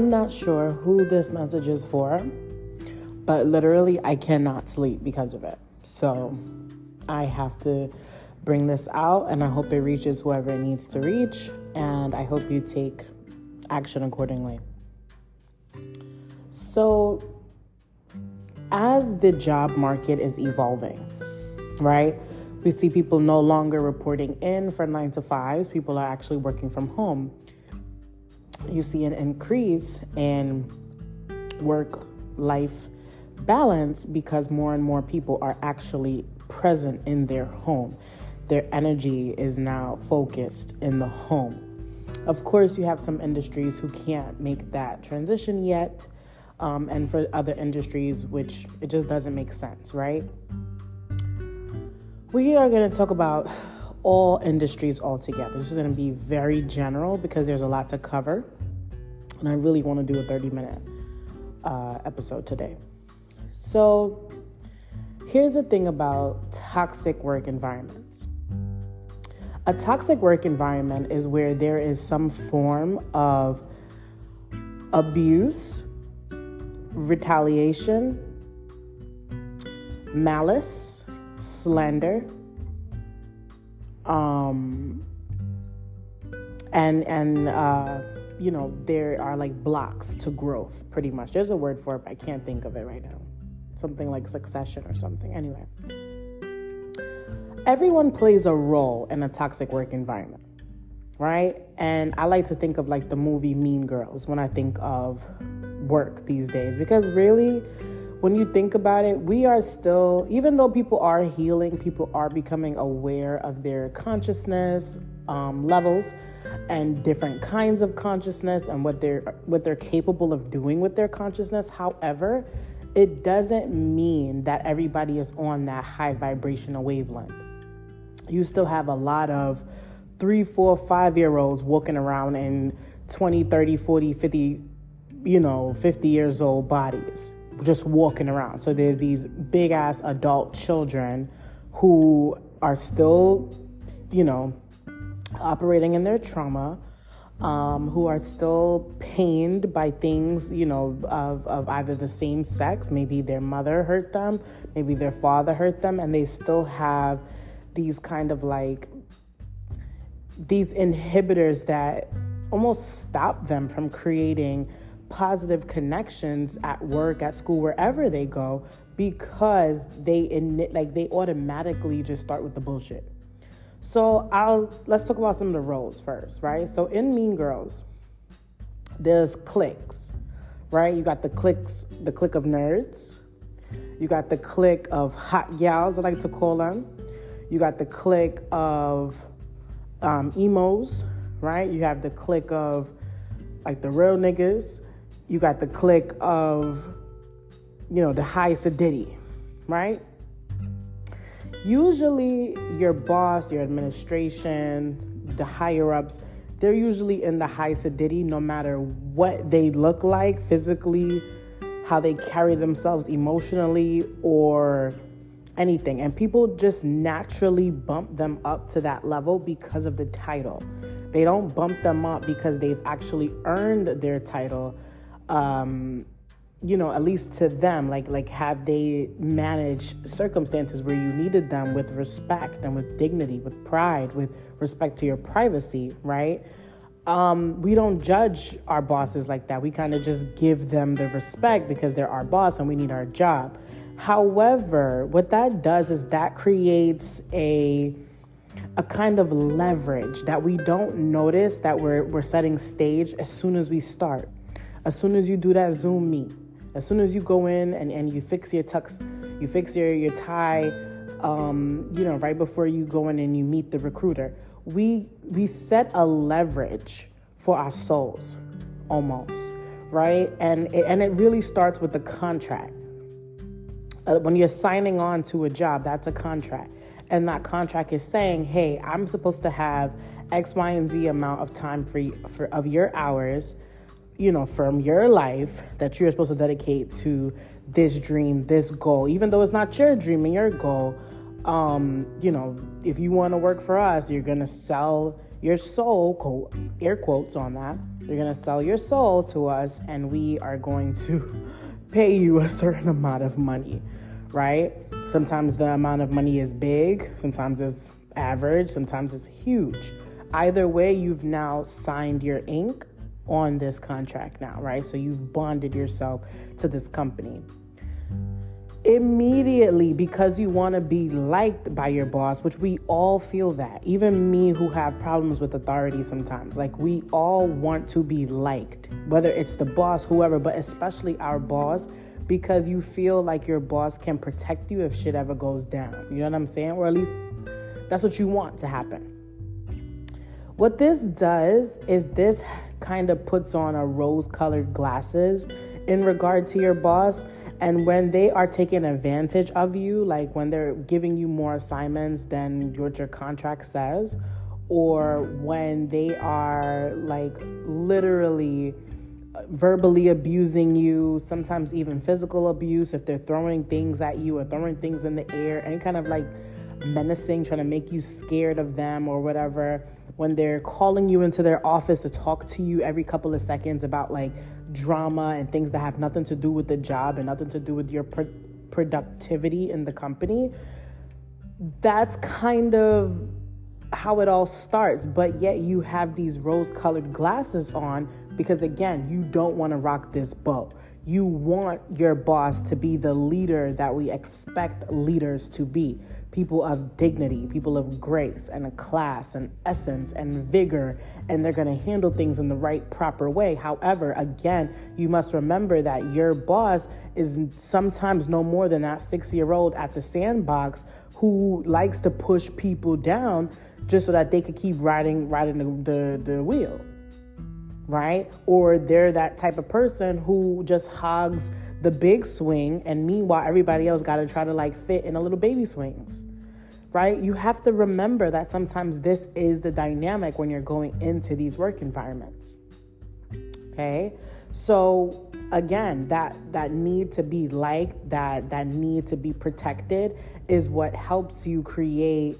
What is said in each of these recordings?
I'm not sure who this message is for, but literally, I cannot sleep because of it. So I have to bring this out, and I hope it reaches whoever it needs to reach, and I hope you take action accordingly. So, as the job market is evolving, right? We see people no longer reporting in for nine to fives, people are actually working from home you see an increase in work life balance because more and more people are actually present in their home. Their energy is now focused in the home. Of course, you have some industries who can't make that transition yet, um, and for other industries, which it just doesn't make sense, right? We are going to talk about all industries altogether. This is going to be very general because there's a lot to cover. And I really want to do a 30 minute uh, episode today. So, here's the thing about toxic work environments a toxic work environment is where there is some form of abuse, retaliation, malice, slander, um, and and uh, you know there are like blocks to growth. Pretty much, there's a word for it, but I can't think of it right now. Something like succession or something. Anyway, everyone plays a role in a toxic work environment, right? And I like to think of like the movie Mean Girls when I think of work these days because really when you think about it, we are still, even though people are healing, people are becoming aware of their consciousness um, levels and different kinds of consciousness and what they're what they're capable of doing with their consciousness. However, it doesn't mean that everybody is on that high vibrational wavelength. You still have a lot of three, four, five year olds walking around in 20, 30, 40, 50, you know, 50 years old bodies just walking around. So there's these big ass adult children who are still, you know, operating in their trauma, um, who are still pained by things, you know, of, of either the same sex. Maybe their mother hurt them, maybe their father hurt them, and they still have these kind of like these inhibitors that almost stop them from creating positive connections at work, at school, wherever they go, because they like they automatically just start with the bullshit. So I'll let's talk about some of the roles first, right? So in Mean Girls, there's cliques, right? You got the cliques, the clique of nerds. You got the clique of hot gals, I like to call them. You got the clique of um, emos, right? You have the clique of like the real niggas you got the click of, you know, the high sedity, right? Usually, your boss, your administration, the higher ups, they're usually in the high sedity no matter what they look like physically, how they carry themselves emotionally, or anything. And people just naturally bump them up to that level because of the title. They don't bump them up because they've actually earned their title um, you know, at least to them, like like have they managed circumstances where you needed them with respect and with dignity, with pride, with respect to your privacy, right? Um, we don't judge our bosses like that. We kind of just give them the respect because they're our boss and we need our job. However, what that does is that creates a a kind of leverage that we don't notice that we're we're setting stage as soon as we start. As soon as you do that Zoom meet, as soon as you go in and, and you fix your tux, you fix your, your tie, um, you know, right before you go in and you meet the recruiter, we we set a leverage for our souls almost, right? And it, and it really starts with the contract. Uh, when you're signing on to a job, that's a contract. And that contract is saying, hey, I'm supposed to have X, Y, and Z amount of time for, for of your hours you know, from your life that you're supposed to dedicate to this dream, this goal, even though it's not your dream and your goal. Um, you know, if you want to work for us, you're gonna sell your soul, quote, air quotes on that, You're to sell your soul to us, and we are going to pay you a certain amount of money, right? Sometimes the amount of money is big, sometimes it's average, sometimes it's huge. Either way, you've now signed your ink on this contract now, right? So you've bonded yourself to this company immediately because you want to be liked by your boss, which we all feel that. Even me who have problems with authority sometimes. Like we all want to be liked, whether it's the boss, whoever, but especially our boss because you feel like your boss can protect you if shit ever goes down. You know what I'm saying? Or at least that's what you want to happen. What this does is this kind of puts on a rose colored glasses in regard to your boss. And when they are taking advantage of you, like when they're giving you more assignments than what your contract says, or when they are like literally uh, verbally abusing you, sometimes even physical abuse, if they're throwing things at you or throwing things in the air, any kind of like menacing, trying to make you scared of them or whatever, when they're calling you into their office to talk to you every couple of seconds about like drama and things that have nothing to do with the job and nothing to do with your pr- productivity in the company, that's kind of how it all starts. But yet you have these rose colored glasses on because, again, you don't want to rock this boat. You want your boss to be the leader that we expect leaders to be people of dignity, people of grace and a class and essence and vigor, and they're going to handle things in the right, proper way. However, again, you must remember that your boss is sometimes no more than that six year old at the sandbox who likes to push people down just so that they could keep riding riding the, the, the wheel right? Or they're that type of person who just hogs the big swing, and meanwhile, everybody else got to try to like fit in a little baby swings, right? You have to remember that sometimes this is the dynamic when you're going into these work environments. Okay, so again, that that need to be liked, that that need to be protected, is what helps you create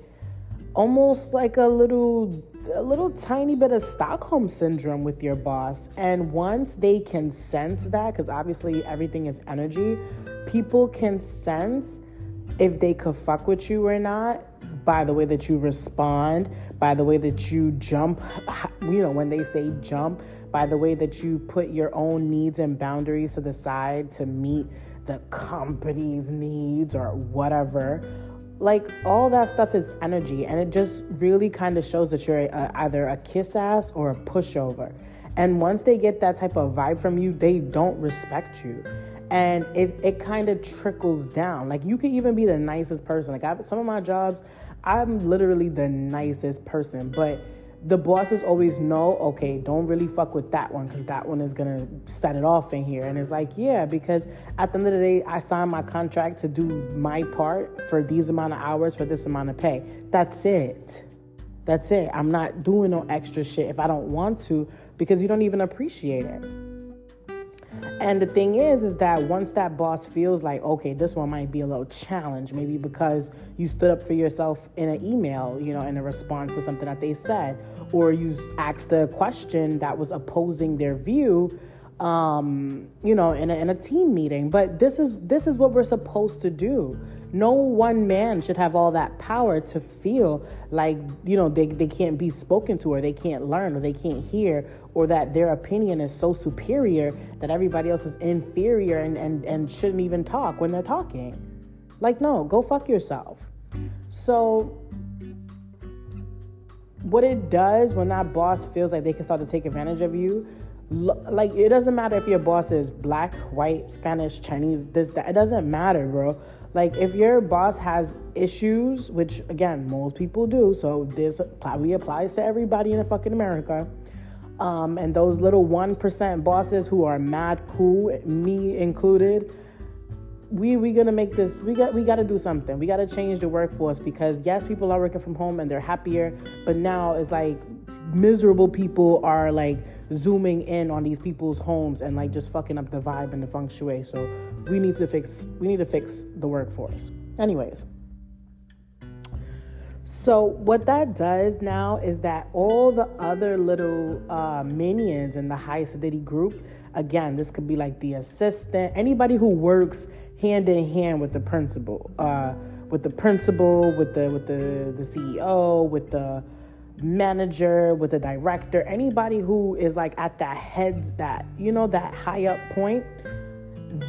almost like a little a little tiny bit of Stockholm syndrome with your boss. And once they can sense that, because obviously everything is energy, people can sense if they could fuck with you or not by the way that you respond, by the way that you jump, you know, when they say jump, by the way that you put your own needs and boundaries to the side to meet the company's needs or whatever like all that stuff is energy and it just really kind of shows that you're a, either a kiss ass or a pushover. And once they get that type of vibe from you they don't respect you. And it, it kind of trickles down. Like you could even be the nicest person. Like I've, some of my jobs i'm literally the nicest person but the bosses always know, okay, don't really fuck with that one because that one is gonna set it off in here. And it's like, yeah, because at the end of the day, I signed my contract to do my part for these amount of hours for this amount of pay. That's it. That's it. I'm not doing no extra shit if I don't want to because you don't even appreciate it. And the thing is, is that once that boss feels like, okay, this one might be a little challenge, maybe because you stood up for yourself in an email, you know, in a response to something that they said, or you asked a question that was opposing their view, um, you know, in a, in a team meeting. But this is this is what we're supposed to do. No one man should have all that power to feel like, you know, they, they can't be spoken to or they can't learn or they can't hear or that their opinion is so superior that everybody else is inferior and, and, and shouldn't even talk when they're talking. Like, no, go fuck yourself. So, what it does when that boss feels like they can start to take advantage of you, like it doesn't matter if your boss is black, white, Spanish, Chinese, this, that, it doesn't matter, bro. Like if your boss has issues, which again most people do, so this probably applies to everybody in fucking America. Um, and those little one percent bosses who are mad cool, me included, we we gonna make this. We got we got to do something. We got to change the workforce because yes, people are working from home and they're happier, but now it's like miserable people are like zooming in on these people's homes and like just fucking up the vibe and the feng shui. So we need to fix we need to fix the workforce. Anyways. So, what that does now is that all the other little uh, minions in the high sedity group, again, this could be like the assistant, anybody who works hand in hand with the principal, uh, with the principal, with the with the the CEO, with the manager, with a director, anybody who is like at that heads that you know that high up point,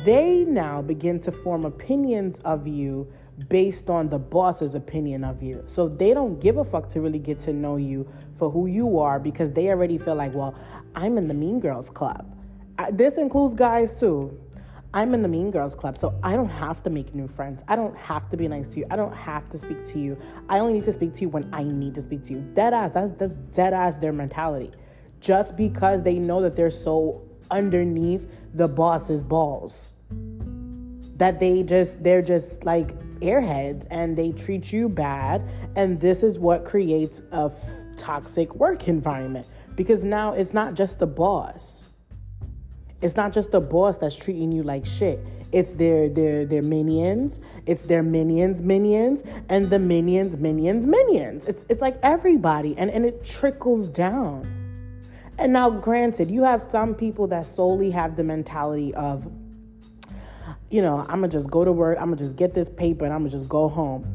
they now begin to form opinions of you based on the boss's opinion of you. So they don't give a fuck to really get to know you for who you are because they already feel like, well, I'm in the Mean Girls Club. This includes guys too. I'm in the Mean Girls Club, so I don't have to make new friends. I don't have to be nice to you. I don't have to speak to you. I only need to speak to you when I need to speak to you. Dead ass, that's, that's dead ass their mentality. Just because they know that they're so underneath the boss's balls. That they just, they're just like airheads and they treat you bad. And this is what creates a f- toxic work environment because now it's not just the boss. It's not just the boss that's treating you like shit. It's their their their minions. It's their minions minions and the minions minions minions. It's it's like everybody and and it trickles down. And now granted, you have some people that solely have the mentality of you know, I'm gonna just go to work, I'm gonna just get this paper, and I'm gonna just go home.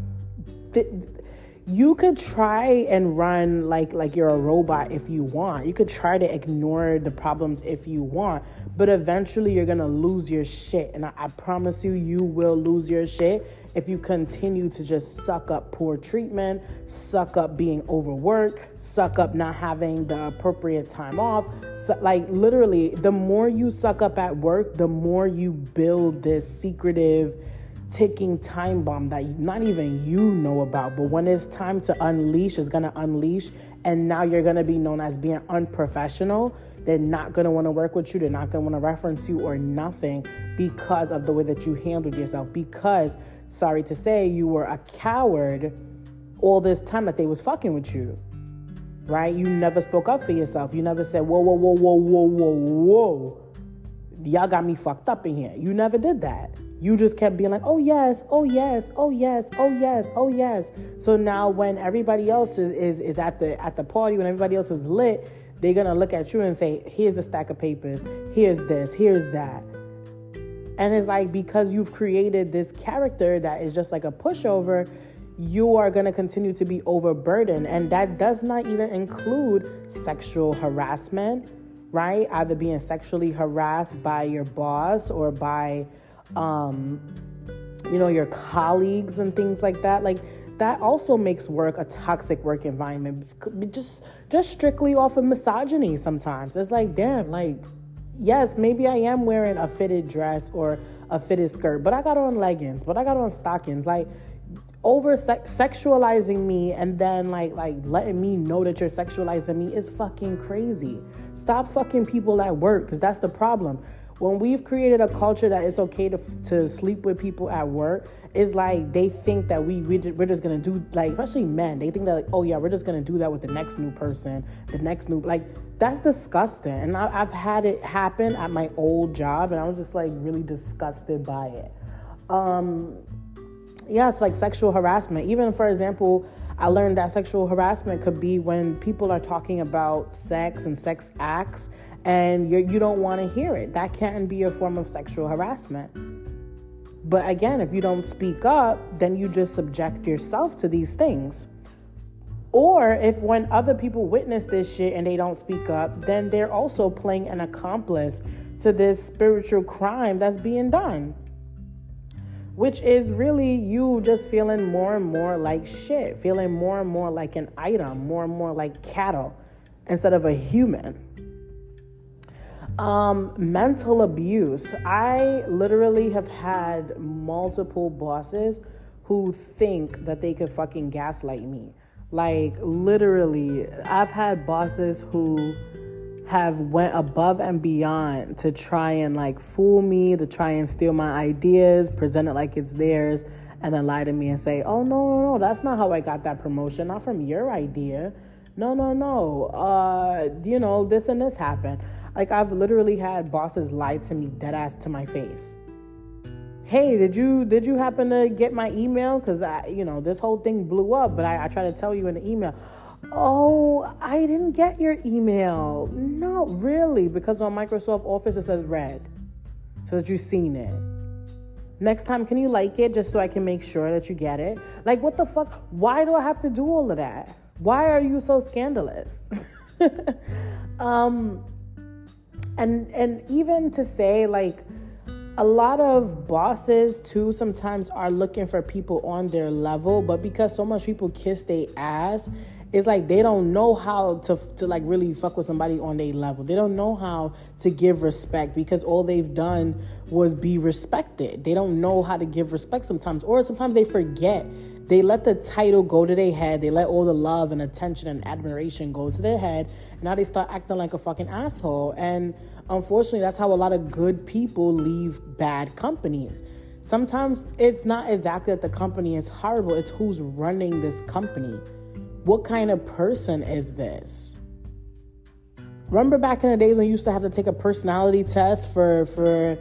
You could try and run like like you're a robot if you want. You could try to ignore the problems if you want, but eventually you're gonna lose your shit. And I, I promise you, you will lose your shit if you continue to just suck up poor treatment, suck up being overworked, suck up not having the appropriate time off. So, like, literally, the more you suck up at work, the more you build this secretive, ticking time bomb that not even you know about. But when it's time to unleash, it's gonna unleash, and now you're gonna be known as being unprofessional. They're not gonna wanna work with you, they're not gonna wanna reference you or nothing because of the way that you handled yourself, because sorry to say, you were a coward all this time that they was fucking with you. Right? You never spoke up for yourself. You never said, whoa, whoa, whoa, whoa, whoa, whoa, whoa. Y'all got me fucked up in here. You never did that. You just kept being like, oh yes, oh yes, oh yes, oh yes, oh yes. So now when everybody else is, is, is at the at the party, when everybody else is lit, they're gonna look at you and say, here's a stack of papers, here's this, here's that. And it's like because you've created this character that is just like a pushover, you are going to continue to be overburdened. And that does not even include sexual harassment, right? Either being sexually harassed by your boss or by, um, you know, your colleagues and things like that. Like, that also makes work a toxic work environment just just strictly off of misogyny sometimes it's like damn like yes, maybe I am wearing a fitted dress or a fitted skirt, but I got on leggings, but I got on stockings. Like over sexualizing me and then like like letting me know that you're sexualizing me is fucking crazy. Stop fucking people at work cuz that's the problem when we've created a culture that it's okay to, to sleep with people at work, it's like they think that we, we we're just gonna do like especially men. They think that like oh yeah we're just gonna do that with the next new person, the next new like that's disgusting. And I, I've had it happen at my old job, and I was just like really disgusted by it. Um, yeah, it's like sexual harassment. Even for example, I learned that sexual harassment could be when people are talking about sex and sex acts and you're, you do not want to hear it. That can be a form of sexual harassment. But again, if you don't speak up, then you just subject yourself to these things. Or if when other people witness this shit and they don't speak up, then they're also playing an accomplice to this spiritual crime that's being done. Which is really you just feeling more and more like shit, feeling more and more like an item, more and more like cattle instead of a human. Um, mental abuse. I literally have had multiple bosses who think that they could fucking gaslight me. Like literally, I've had bosses who have went above and beyond to try and like fool me, to try and steal my ideas, present it like it's theirs, and then lie to me and say, "Oh no, no, no, that's not how I got that promotion. Not from your idea. No, no, no. Uh, you know, this and this happened." Like I've literally had bosses lie to me dead ass to my face. hey, did you did you happen to get my email? Because I, you know, this whole thing blew up, but I, I tried to tell you in the email. Oh, I didn't get your email. No, really, because on Microsoft Office it says read, so that you've seen it. Next time, can you like it just so I can make sure that you get it? Like, what the fuck? Why do I have to do all of that? Why are you so scandalous? um, and and even to say like a lot of bosses too sometimes are looking for people on their level, but because so much people kiss their ass, it's like they don't know how to to like really fuck with somebody on their level. They don't know how to give respect because all they've done was be respected. They don't know how to give respect sometimes, or sometimes they forget. They let the title go to their head. They let all the love and attention and admiration go to their head. And now they start acting like a fucking asshole. And unfortunately, that's how a lot of good people leave bad companies. Sometimes it's not exactly that the company is horrible, it's who's running this company. What kind of person is this? Remember back in the days when you used to have to take a personality test for for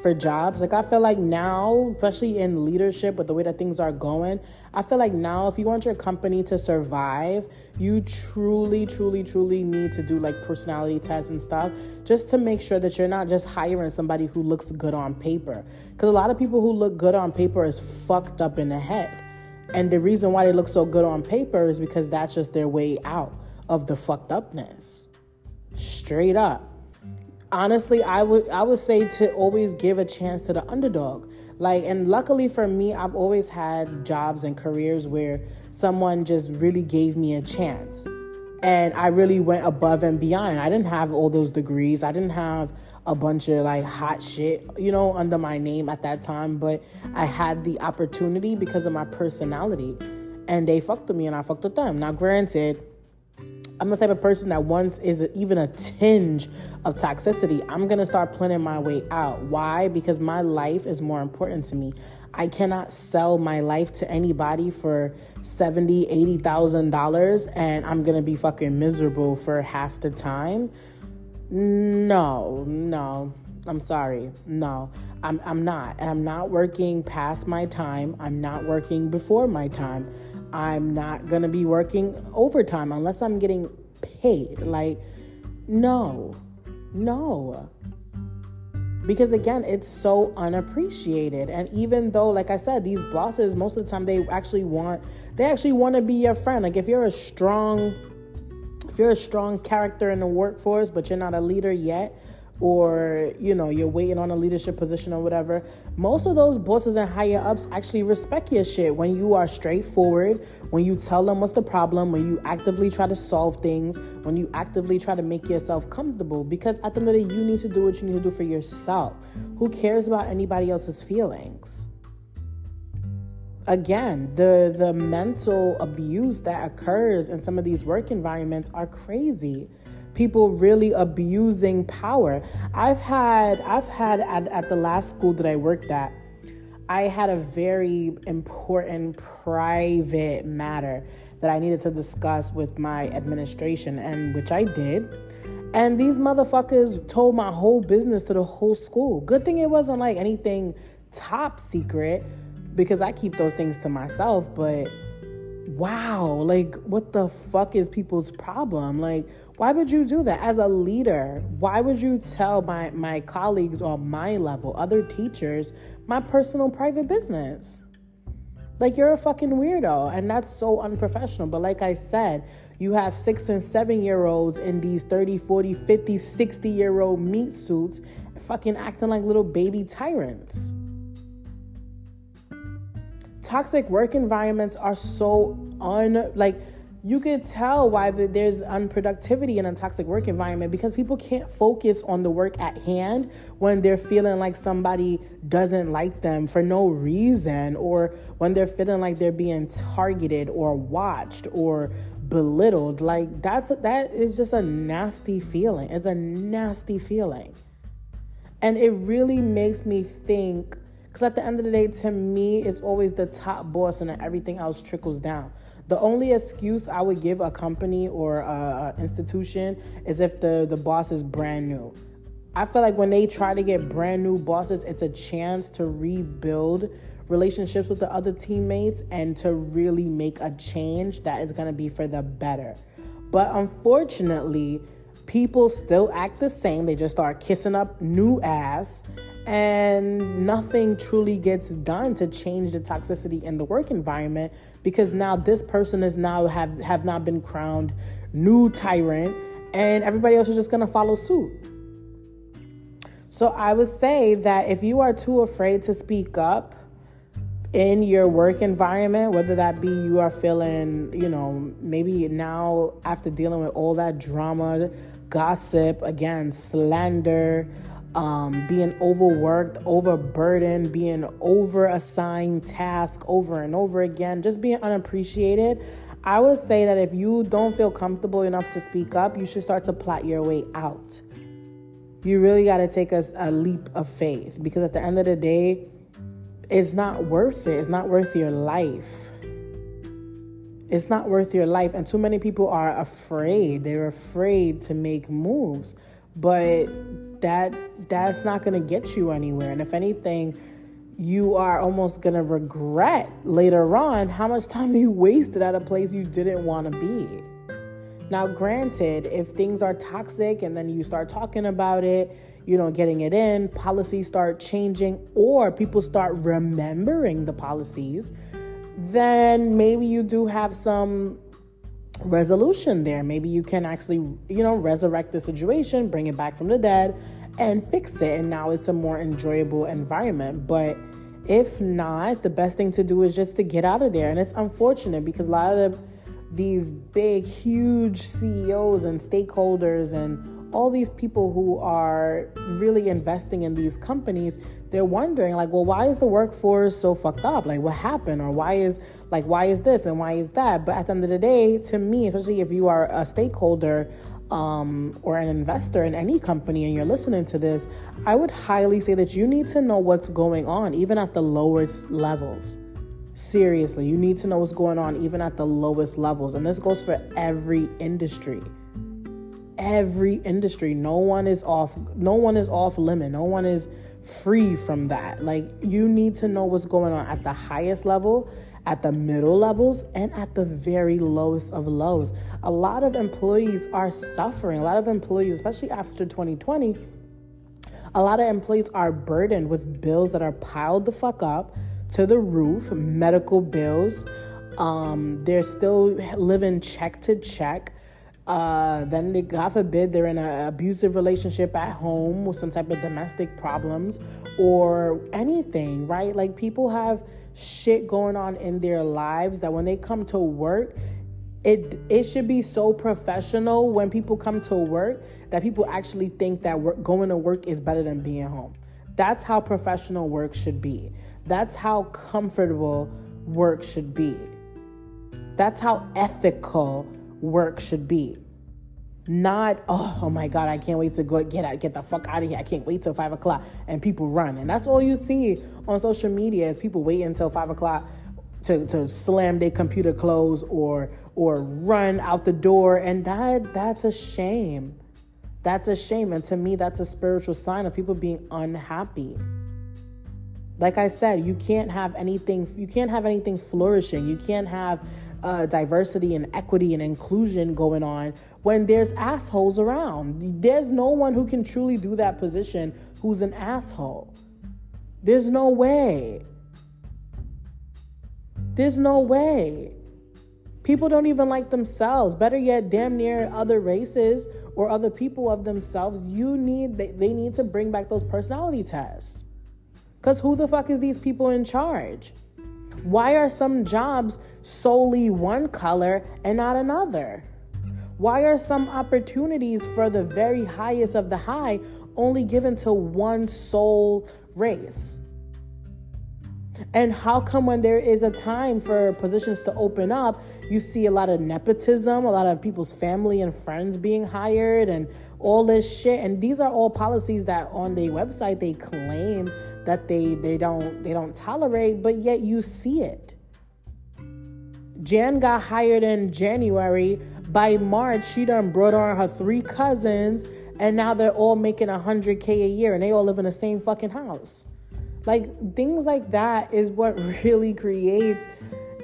for jobs. Like I feel like now, especially in leadership with the way that things are going, I feel like now if you want your company to survive, you truly, truly, truly need to do like personality tests and stuff just to make sure that you're not just hiring somebody who looks good on paper. Because a lot of people who look good on paper is fucked up in the head. And the reason why they look so good on paper is because that's just their way out of the fucked upness. Straight up. Honestly i would i would say to always give a chance to the underdog. Like and luckily for me i've always had jobs and careers where someone just really gave me a chance. And i really went above and beyond. I didn't have all those degrees. I didn't have a bunch of like hot shit you know under my name at that time but i had the opportunity because of my personality and they fucked with me and i fucked with them now granted I'm the type of person that once is even a tinge of toxicity, I'm gonna start planning my way out. Why? Because my life is more important to me. I cannot sell my life to anybody for seventy, eighty thousand dollars, and I'm gonna be fucking miserable for half the time. No, no. I'm sorry. No, I'm I'm not. I'm not working past my time. I'm not working before my time. I'm not going to be working overtime unless I'm getting paid. Like, no, no. Because again, it's so unappreciated. And even though, like I said, these bosses, most of the time, they actually want, they actually want to be your friend. Like, if you're a strong, if you're a strong character in the workforce, but you're not a leader yet, or you know you're waiting on a leadership position or whatever most of those bosses and higher ups actually respect your shit. When you are straightforward when you tell them what's the problem when you actively try to solve things when you actively try to make yourself comfortable because at the end of the day you need to do what you need to do for yourself. Who cares about anybody else's feelings again the the mental abuse that occurs in some of these work environments are crazy people really abusing power. I've had I've had at, at the last school that I worked at, I had a very important private matter that I needed to discuss with my administration and which I did. And these motherfuckers told my whole business to the whole school. Good thing it wasn't like anything top secret because I keep those things to myself, but wow, like what the fuck is people's problem? Like why would you do that as a leader? Why would you tell my my colleagues on my level, other teachers, my personal private business? Like you're a fucking weirdo and that's so unprofessional. But like I said, you have 6 and 7 year olds in these 30, 40, 50, 60 year old meat suits fucking acting like little baby tyrants toxic work environments are so un like you can tell why there's unproductivity in a toxic work environment because people can't focus on the work at hand when they're feeling like somebody doesn't like them for no reason or when they're feeling like they're being targeted or watched or belittled. Like that's that is just a nasty feeling. It's a nasty feeling. And it really makes me think because at the end of the day, to me, it's always the top boss and everything else trickles down. The only excuse I would give a company or an institution is if the, the boss is brand new. I feel like when they try to get brand new bosses, it's a chance to rebuild relationships with the other teammates and to really make a change that is going to be for the better. But unfortunately, people still act the same. They just start kissing up new ass and nothing truly gets done to change the toxicity in the work environment because now this person is now have have not been crowned new tyrant and everybody else is just going to follow suit. So I would say that if you are too afraid to speak up in your work environment, whether that be you are feeling, you know, maybe now after dealing with all that drama, gossip, again, slander, um, being overworked, overburdened, being over assigned task over and over again, just being unappreciated. I would say that if you don't feel comfortable enough to speak up, you should start to plot your way out. You really got to take a, a leap of faith because at the end of the day, it's not worth it. It's not worth your life. It's not worth your life. And too many people are afraid. They're afraid to make moves. But that that's not going to get you anywhere. And if anything, you are almost going to regret later on how much time you wasted at a place you didn't want to be. Now, granted, if things are toxic and then you start talking about it, you know, getting it in, policies start changing, or people start remembering the policies, then maybe you do have some resolution there. Maybe you can actually, you know, resurrect the situation, bring it back from the dead, and fix it. And now it's a more enjoyable environment. But if not, the best thing to do is just to get out of there. And it's unfortunate because a lot of these big, huge CEOs and stakeholders and all these people who are really investing in these companies, they're wondering like, well, why is the workforce so fucked up? Like, what happened? Or why is like, why is this and why is that? But at the end of the day, to me, especially if you are a stakeholder um, or an investor in any company and you're listening to this, I would highly say that you need to know what's going on, even at the lowest levels. Seriously, you need to know what's going on even at the lowest levels. And this goes for every industry every industry. No one is off no one is off limit. No one is free from that. Like you need to know what's going on at the highest level, at the middle levels, and at the very lowest of lows. A lot of employees are suffering. A lot of employees, especially after 2020, a lot of employees are burdened with bills that are piled the fuck up to the roof, medical bills. Um, they're still living check to check uh, then they, God forbid, they're in an abusive relationship at home with some type of domestic problems or anything, right? Like people have shit going on in their lives that when they come to work, it it should be so professional when people come to work that people actually think that work, going to work is better than being home. That's how professional work should be. That's how comfortable work should be. That's how ethical work should be. Not, oh, oh my God, I can't wait to go get out, get the fuck out of here. I can't wait till five o'clock. And people run. And that's all you see on social media is people wait until five o'clock to, to slam their computer close or or run out the door. And that that's a shame. That's a shame. And to me, that's a spiritual sign of people being unhappy. Like I said, you can't have anything, you can't have anything flourishing. You can't have uh, diversity and equity and inclusion going on when there's assholes around. There's no one who can truly do that position who's an asshole. There's no way. There's no way. People don't even like themselves. Better yet, damn near other races or other people of themselves. You need they, they need to bring back those personality tests. Cause who the fuck is these people in charge? Why are some jobs solely one color and not another? Why are some opportunities for the very highest of the high only given to one sole race? And how come when there is a time for positions to open up, you see a lot of nepotism, a lot of people's family and friends being hired, and all this shit? And these are all policies that on their website they claim that they they don't they don't tolerate, but yet you see it. Jan got hired in January. By March, she done brought on her three cousins and now they're all making 100k a year and they all live in the same fucking house like things like that is what really creates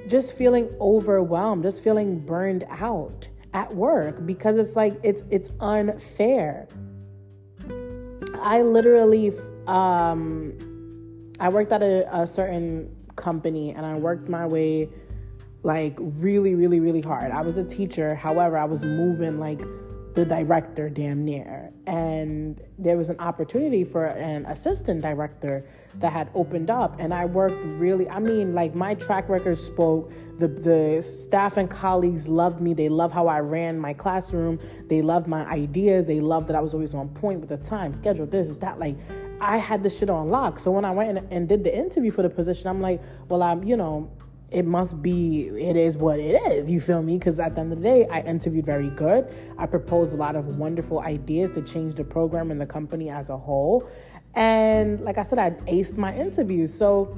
just feeling overwhelmed just feeling burned out at work because it's like it's it's unfair i literally um i worked at a, a certain company and i worked my way like really really really hard i was a teacher however i was moving like the director damn near. And there was an opportunity for an assistant director that had opened up. And I worked really, I mean, like my track record spoke. The, the staff and colleagues loved me. They loved how I ran my classroom. They loved my ideas. They loved that I was always on point with the time, schedule, this, that. Like, I had the shit on lock. So when I went and, and did the interview for the position, I'm like, well, I'm, you know, it must be it is what it is. You feel me? Because at the end of the day i interviewed very good. I proposed a lot of wonderful ideas to change the program and the company as a whole. And like i said i aced my interview. So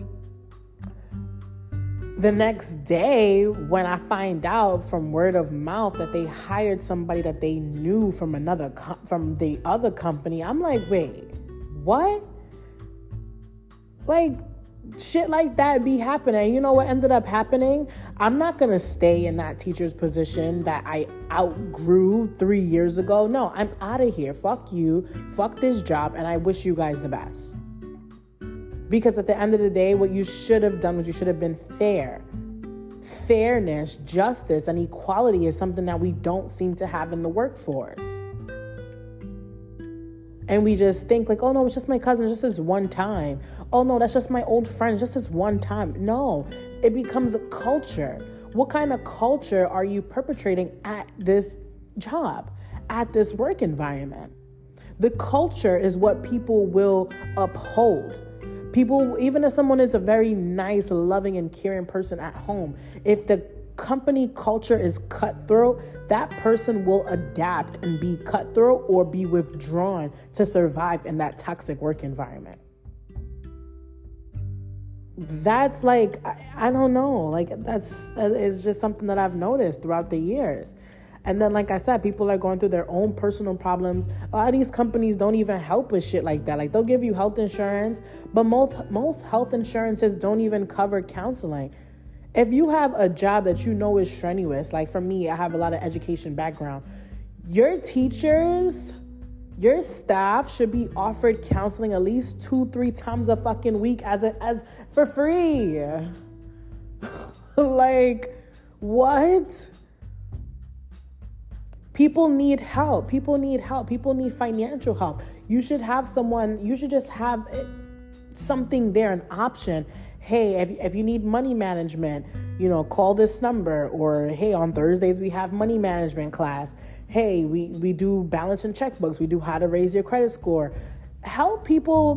the next day when i find out from word of mouth that they hired somebody that they knew from another co- from the other company i'm like wait what like shit like that be happening. You know what ended up happening? I'm not gonna stay in that teacher's position that I outgrew three years ago. No, I'm out of here. Fuck you. Fuck this job, and I wish you guys the best. Because at the end of the day, what you should have done was you should have been fair. Fairness, justice, and equality is something that we don't seem to have in the workforce and we just think like oh no it's just my cousin just this one time. Oh no that's just my old friend just this one time. No it becomes a culture. What kind of culture are you perpetrating at this job at this work environment? The culture is what people will uphold. People even if someone is a very nice loving and caring person at home if the company culture is cutthroat, that person will adapt and be cutthroat or be withdrawn to survive in that toxic work environment. That's like, I, I don't know, like that's it's just something that I've noticed throughout the years. And then, like I said, people are going through their own personal problems. A lot of these companies don't even help with shit like that. Like they'll give you health insurance, but most most health insurances don't even cover counseling if you have a job that you know is strenuous, like for me, I have a lot of education background, your teachers, your staff should be offered counseling at least two, three times a fucking week as a, as for free. like, what? People need help. People need help. People need financial help. You should have someone, you should just have eh, something there, an option hey, if, if you need money management, you know, call this number. Or hey, on Thursdays we have money management class. Hey, we, we do balance and checkbooks. We do how to raise your credit score help people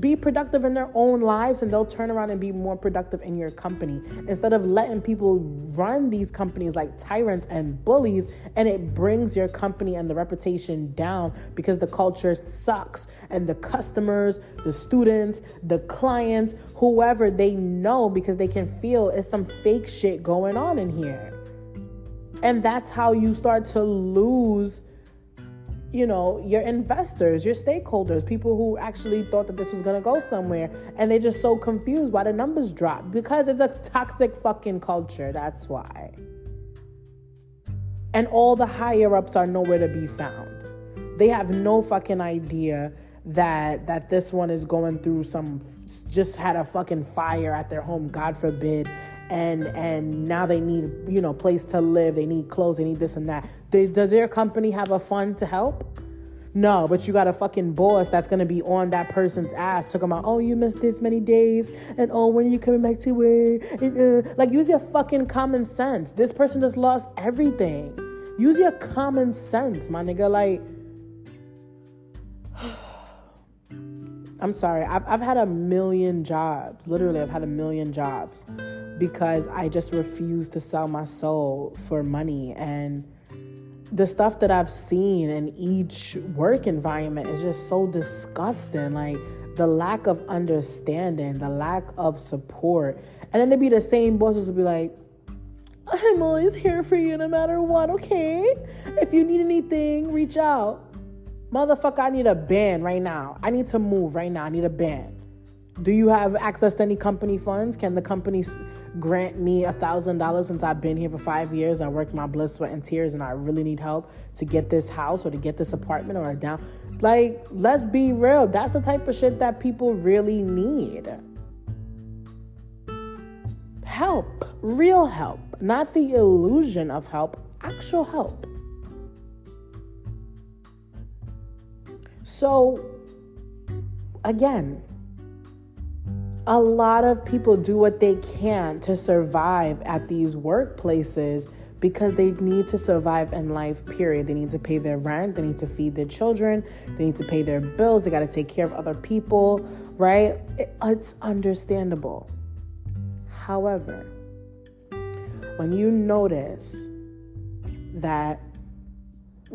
be productive in their own lives and they'll turn around and be more productive in your company instead of letting people run these companies like tyrants and bullies and it brings your company and the reputation down because the culture sucks and the customers the students the clients whoever they know because they can feel is some fake shit going on in here. And that's how you start to lose you know, your investors, your stakeholders, people who actually thought that this was going to go somewhere and they're just so confused why the numbers drop because it's a toxic fucking culture. That's why. And all the higher ups are nowhere to be found. They have no fucking idea that that this one is going through some just had a fucking fire at their home, God forbid, and and now they need you know place to live. They need clothes. They need this and that. They, does their company have a fund to help? No but you got a fucking boss that's gonna be on that person's ass talking about oh you missed this many days and oh when are you coming back to work? And, uh, like use your fucking common sense. This person just lost everything. Use your common sense my nigga like I'm sorry, I've, I've had a million jobs. Literally, I've had a million jobs because I just refuse to sell my soul for money. And the stuff that I've seen in each work environment is just so disgusting. Like the lack of understanding, the lack of support. And then to be the same bosses will be like, I'm always here for you no matter what, okay? If you need anything, reach out. Motherfucker, I need a band right now. I need to move right now. I need a band. Do you have access to any company funds? Can the company grant me a thousand dollars since I've been here for five years? I worked my blood, sweat, and tears, and I really need help to get this house or to get this apartment or a down. Like, let's be real. That's the type of shit that people really need. Help, real help, not the illusion of help, actual help. So, again, a lot of people do what they can to survive at these workplaces because they need to survive in life, period. They need to pay their rent, they need to feed their children, they need to pay their bills, they got to take care of other people, right? It's understandable. However, when you notice that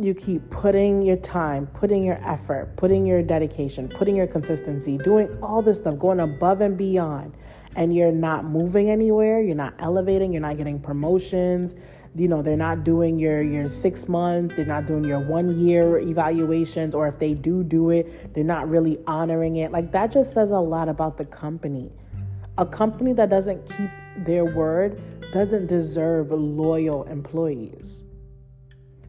you keep putting your time, putting your effort, putting your dedication, putting your consistency, doing all this stuff, going above and beyond, and you're not moving anywhere, you're not elevating, you're not getting promotions, you know, they're not doing your your 6 month, they're not doing your 1 year evaluations or if they do do it, they're not really honoring it. Like that just says a lot about the company. A company that doesn't keep their word doesn't deserve loyal employees.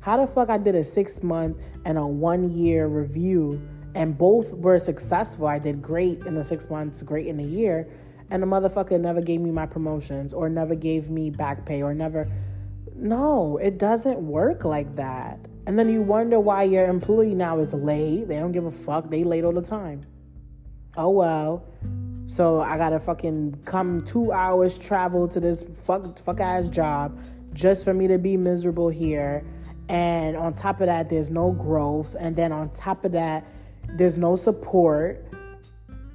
How the fuck I did a six month and a one year review and both were successful. I did great in the six months, great in a year, and the motherfucker never gave me my promotions or never gave me back pay or never. No, it doesn't work like that. And then you wonder why your employee now is late. They don't give a fuck. They late all the time. Oh well. So I gotta fucking come two hours travel to this fuck fuck ass job just for me to be miserable here and on top of that, there's no growth. And then on top of that, there's no support.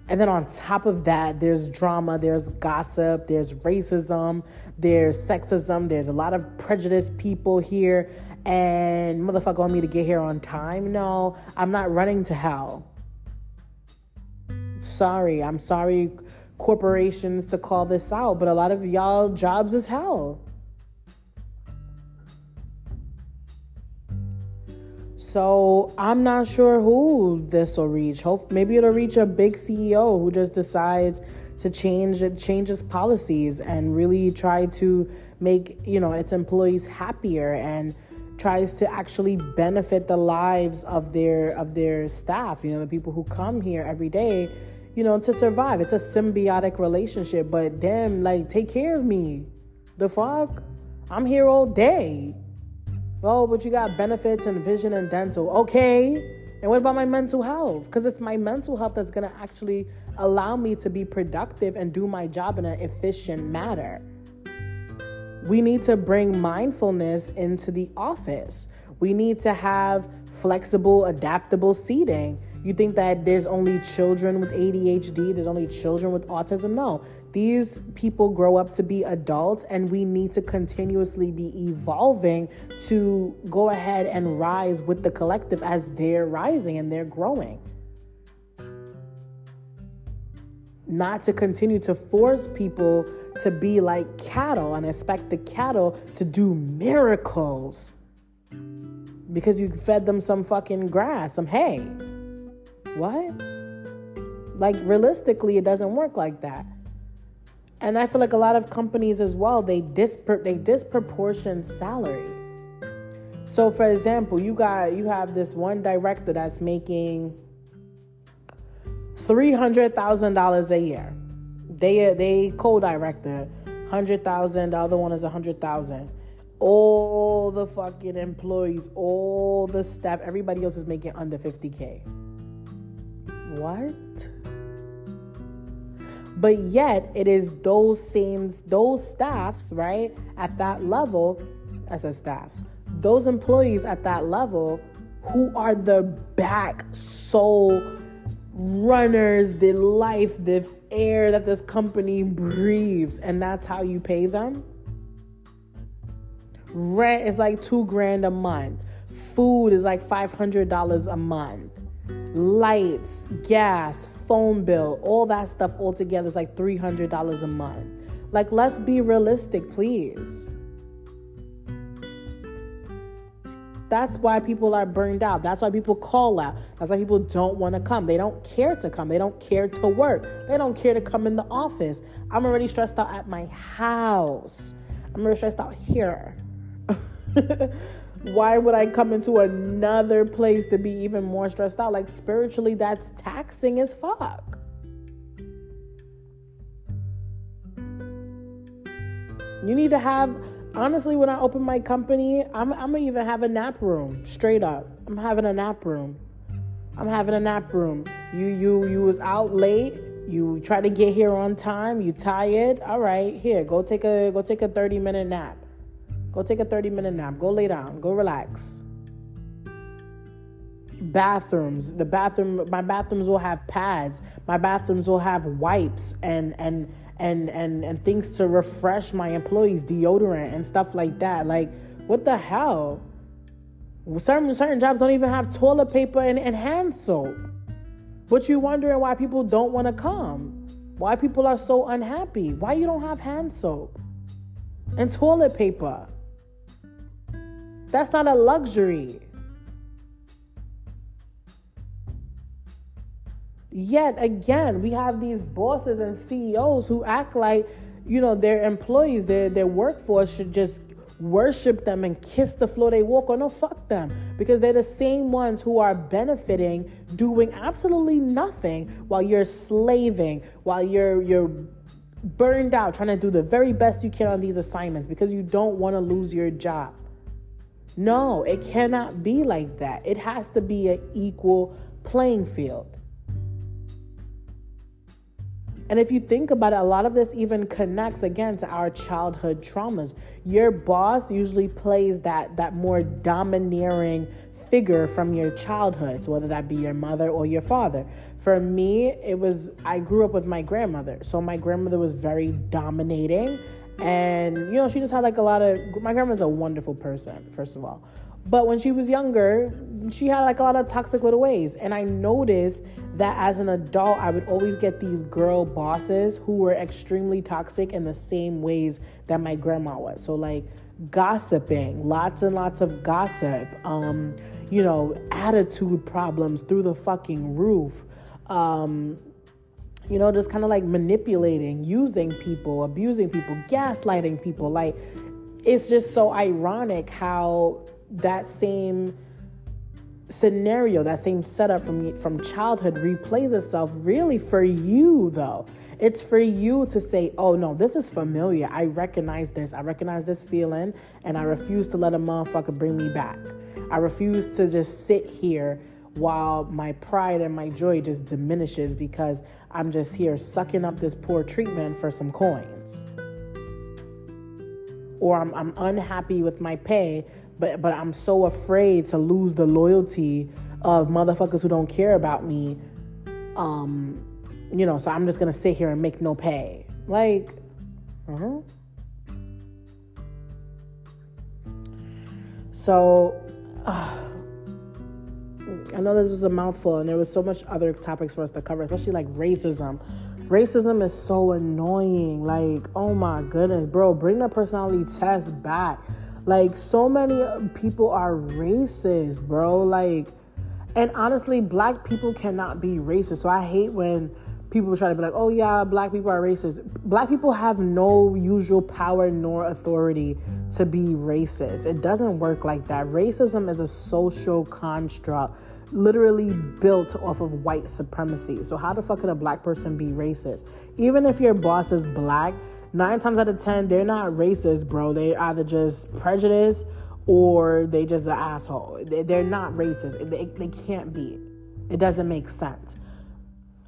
And then on top of that, there's drama, there's gossip, there's racism, there's sexism, there's a lot of prejudiced people here. And motherfucker want me to get here on time? No, I'm not running to hell. Sorry, I'm sorry, corporations, to call this out, but a lot of y'all jobs is hell. So I'm not sure who this will reach. Hope maybe it'll reach a big CEO who just decides to change it, changes policies and really try to make you know its employees happier and tries to actually benefit the lives of their of their staff. You know, the people who come here every day. You know, to survive. It's a symbiotic relationship. But damn, like, take care of me. The fuck? I'm here all day. Oh, but you got benefits and vision and dental. Okay. And what about my mental health? Because it's my mental health that's going to actually allow me to be productive and do my job in an efficient manner. We need to bring mindfulness into the office. We need to have flexible, adaptable seating. You think that there's only children with ADHD, there's only children with autism? No. These people grow up to be adults, and we need to continuously be evolving to go ahead and rise with the collective as they're rising and they're growing. Not to continue to force people to be like cattle and expect the cattle to do miracles because you fed them some fucking grass, some hay. What? Like realistically, it doesn't work like that. And I feel like a lot of companies as well, they dispro- they disproportion salary. So for example, you got you have this one director that's making three hundred thousand dollars a year. They they co-director hundred thousand. The other one is a hundred thousand. All the fucking employees, all the staff, everybody else is making under fifty k. What? But yet it is those same those staffs, right, at that level, as a staffs, those employees at that level who are the back soul runners, the life, the air that this company breathes, and that's how you pay them. Rent is like two grand a month. Food is like five hundred dollars a month lights, gas, phone bill, all that stuff all together is like $300 a month. Like, let's be realistic, please. That's why people are burned out. That's why people call out. That's why people don't want to come. They don't care to come. They don't care to work. They don't care to come in the office. I'm already stressed out at my house. I'm already stressed out here. why would I come into another place to be even more stressed out? Like spiritually, that's taxing as fuck. You need to have honestly, when I open my company, I'm, I'm gonna even have a nap room. Straight up, I'm having a nap room. I'm having a nap room. You you you was out late. You try to get here on time. You tired. All right, here, go take a go take a 30 minute nap. Go take a 30 minute nap. Go lay down. Go relax. Bathrooms. The bathroom. My bathrooms will have pads. My bathrooms will have wipes and and and and and things to refresh my employees, deodorant and stuff like that. Like, what the hell? Certain certain jobs don't even have toilet paper and, and hand soap. But you're wondering why people don't want to come. Why people are so unhappy. Why you don't have hand soap and toilet paper. That's not a luxury. Yet again, we have these bosses and CEOs who act like, you know, their employees, their their workforce should just worship them and kiss the floor they walk on. No, fuck them. Because they're the same ones who are benefiting, doing absolutely nothing while you're slaving, while you're you're burned out, trying to do the very best you can on these assignments because you don't want to lose your job. No, it cannot be like that. It has to be an equal playing field. And if you think about it, a lot of this even connects again to our childhood traumas. Your boss usually plays that that more domineering figure from your childhood, so whether that be your mother or your father. For me, it was I grew up with my grandmother. So my grandmother was very dominating and you know, she just had like a lot of my grandma's a wonderful person, first of all. But when she was younger, she had like a lot of toxic little ways. And I noticed that as an adult, I would always get these girl bosses who were extremely toxic in the same ways that my grandma was. So, like gossiping, lots and lots of gossip, um, you know, attitude problems through the fucking roof. Um, you know, just kind of like manipulating, using people, abusing people, gaslighting people. Like, it's just so ironic how that same scenario, that same setup from from childhood replays itself really for you though. It's for you to say, "Oh no, this is familiar. I recognize this. I recognize this feeling and I refuse to let a motherfucker bring me back. I refuse to just sit here while my pride and my joy just diminishes because I'm just here sucking up this poor treatment for some coins." Or I'm, I'm unhappy with my pay but but I'm so afraid to lose the loyalty of motherfuckers who don't care about me. Um, you know, so I'm just gonna sit here and make no pay. Like, uh-huh. So uh, I know this was a mouthful, and there was so much other topics for us to cover, especially like racism. Racism is so annoying. Like, oh my goodness, bro, bring the personality test back. Like so many people are racist, bro. Like and honestly, black people cannot be racist. So I hate when people try to be like, "Oh yeah, black people are racist." Black people have no usual power nor authority to be racist. It doesn't work like that. Racism is a social construct literally built off of white supremacy. So how the fuck could a black person be racist? Even if your boss is black, nine times out of ten, they're not racist, bro. They either just prejudice or they just an asshole. They're not racist. They, they can't be. It doesn't make sense.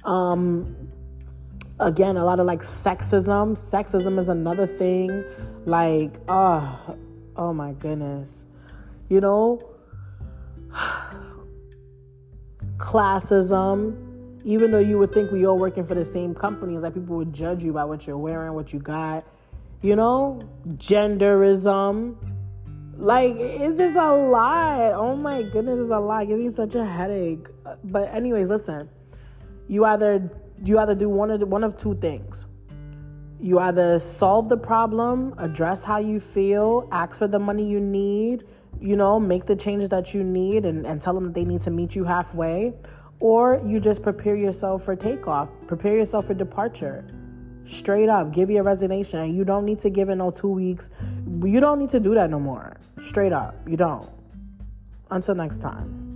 Um, again, a lot of like sexism. Sexism is another thing. Like, oh, oh my goodness. You know, classism even though you would think we all working for the same companies, like people would judge you by what you're wearing, what you got, you know, genderism. Like it's just a lot. Oh my goodness, it's a lot. Giving you such a headache. But anyways, listen. You either you either do one of the, one of two things. You either solve the problem, address how you feel, ask for the money you need, you know, make the changes that you need and, and tell them that they need to meet you halfway, or you just prepare yourself for takeoff, prepare yourself for departure. Straight up, give your resignation. And you don't need to give it no two weeks. You don't need to do that no more. Straight up, you don't. Until next time.